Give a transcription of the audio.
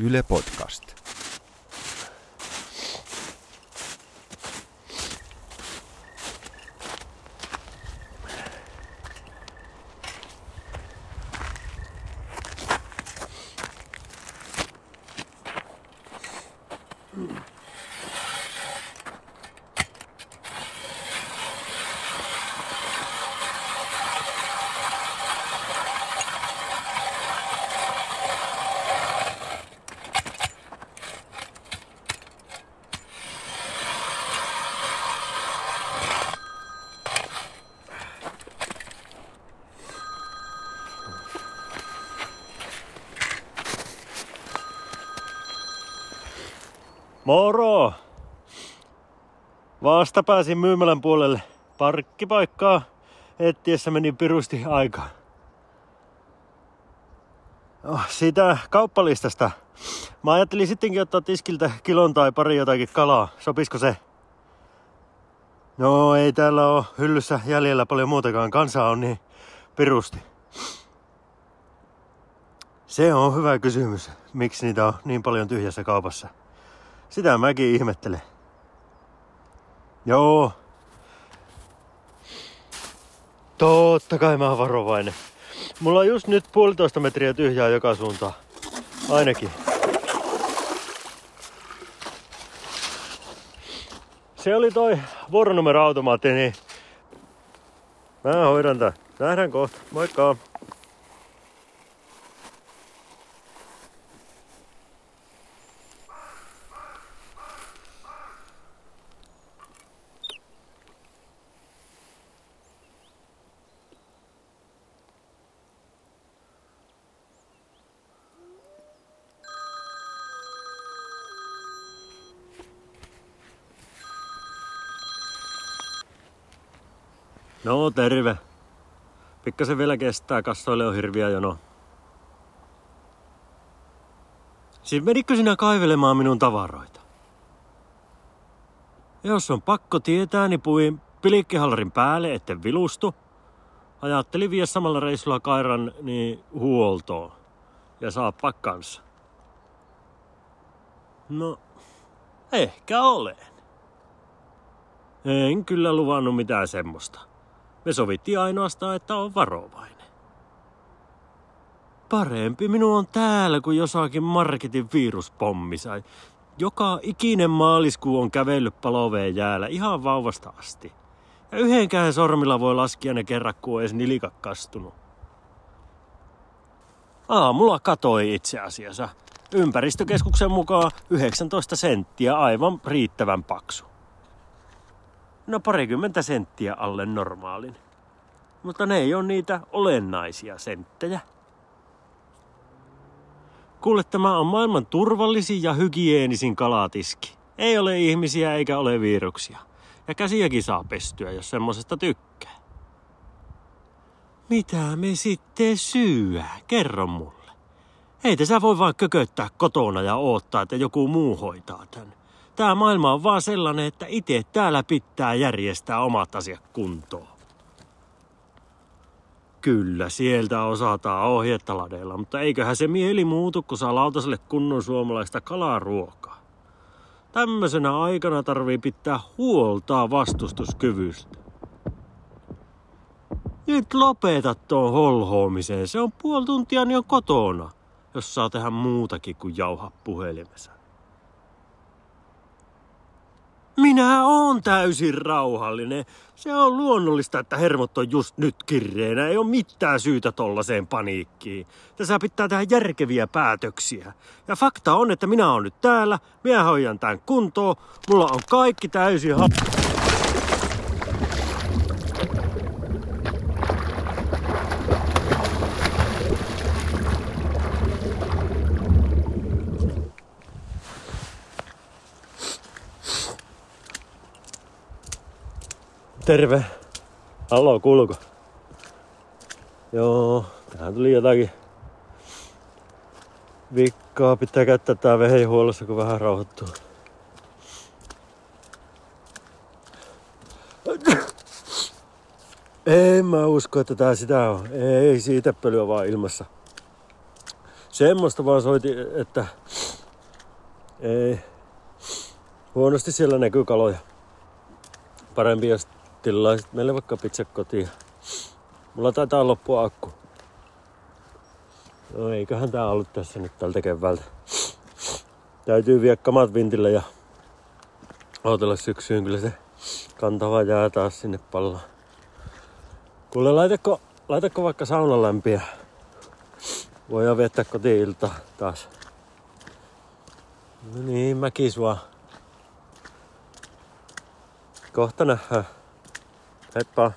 Yle Podcast. Moro! Vasta pääsin myymälän puolelle parkkipaikkaa. Ettiessä meni pirusti aika. Oh, siitä kauppalistasta. Mä ajattelin sittenkin ottaa tiskiltä kilon tai pari jotakin kalaa. Sopisiko se? No ei täällä ole hyllyssä jäljellä paljon muutakaan. Kansaa on niin pirusti. Se on hyvä kysymys. Miksi niitä on niin paljon tyhjässä kaupassa? Sitä mäkin ihmettelen. Joo. Totta kai mä oon varovainen. Mulla on just nyt puolitoista metriä tyhjää joka suuntaan. Ainakin. Se oli toi vuoronumeroautomaatti, niin mä hoidan tän. Nähdään kohta. Moikka! No terve. Pikkasen vielä kestää, kassoille on hirviä jono. Siis menikö sinä kaivelemaan minun tavaroita? Jos on pakko tietää, niin puin pilikkihallarin päälle, etten vilustu. Ajattelin vie samalla reissulla Kairan niin huoltoon. Ja saappa kanssa. No, ehkä olen. En kyllä luvannut mitään semmoista. Me sovittiin ainoastaan, että on varovainen. Parempi minun on täällä kuin jossakin marketin viruspommi sai. Joka ikinen maaliskuu on kävellyt paloveen jäällä ihan vauvasta asti. Ja yhdenkään sormilla voi laskea ne kerran, kun edes nilika kastunut. Aamulla katoi itse asiassa. Ympäristökeskuksen mukaan 19 senttiä aivan riittävän paksu. No parikymmentä senttiä alle normaalin. Mutta ne ei ole niitä olennaisia senttejä. Kuule, tämä on maailman turvallisin ja hygieenisin kalatiski. Ei ole ihmisiä eikä ole viruksia. Ja käsiäkin saa pestyä, jos semmosesta tykkää. Mitä me sitten syö? Kerro mulle. Ei tässä voi vaan kököttää kotona ja odottaa, että joku muu hoitaa tän. Tää maailma on vaan sellainen, että itse täällä pitää järjestää omat asiat kuntoon. Kyllä, sieltä osataan ohjettaladeilla, mutta eiköhän se mieli muutu, kun saa lautaselle kunnon suomalaista kalaruokaa. Tämmöisenä aikana tarvii pitää huoltaa vastustuskyvystä. Nyt lopeta tuon holhoamiseen. Se on puoli tuntia niin on kotona, jos saa tehdä muutakin kuin jauha puhelimessa. Minä oon täysin rauhallinen. Se on luonnollista, että hermot on just nyt kirreenä. Ei ole mitään syytä tollaseen paniikkiin. Tässä pitää tehdä järkeviä päätöksiä. Ja fakta on, että minä oon nyt täällä. Minä hoidan tämän kuntoon. Mulla on kaikki täysin hap... Terve. Haloo, kuuluuko? Joo, tähän tuli jotakin vikkaa. Pitää käyttää tää vehihuollossa, kun vähän rauhoittuu. En mä usko, että tää sitä on. Ei siitä pölyä vaan ilmassa. semmoista vaan soitin, että ei, huonosti siellä näkyy kaloja. Parempi jos tilaisit meille vaikka pizza kotiin. Mulla taitaa loppua akku. No eiköhän tää ollut tässä nyt tältä keväältä. Täytyy vie kamat vintille ja odotella syksyyn. Kyllä se kantava jää taas sinne pallaan. Kuule, laitatko, laitatko vaikka saunan lämpiä? Voidaan viettää kotiin taas. No niin, mäkin sua. Kohta nähdään. Heippa.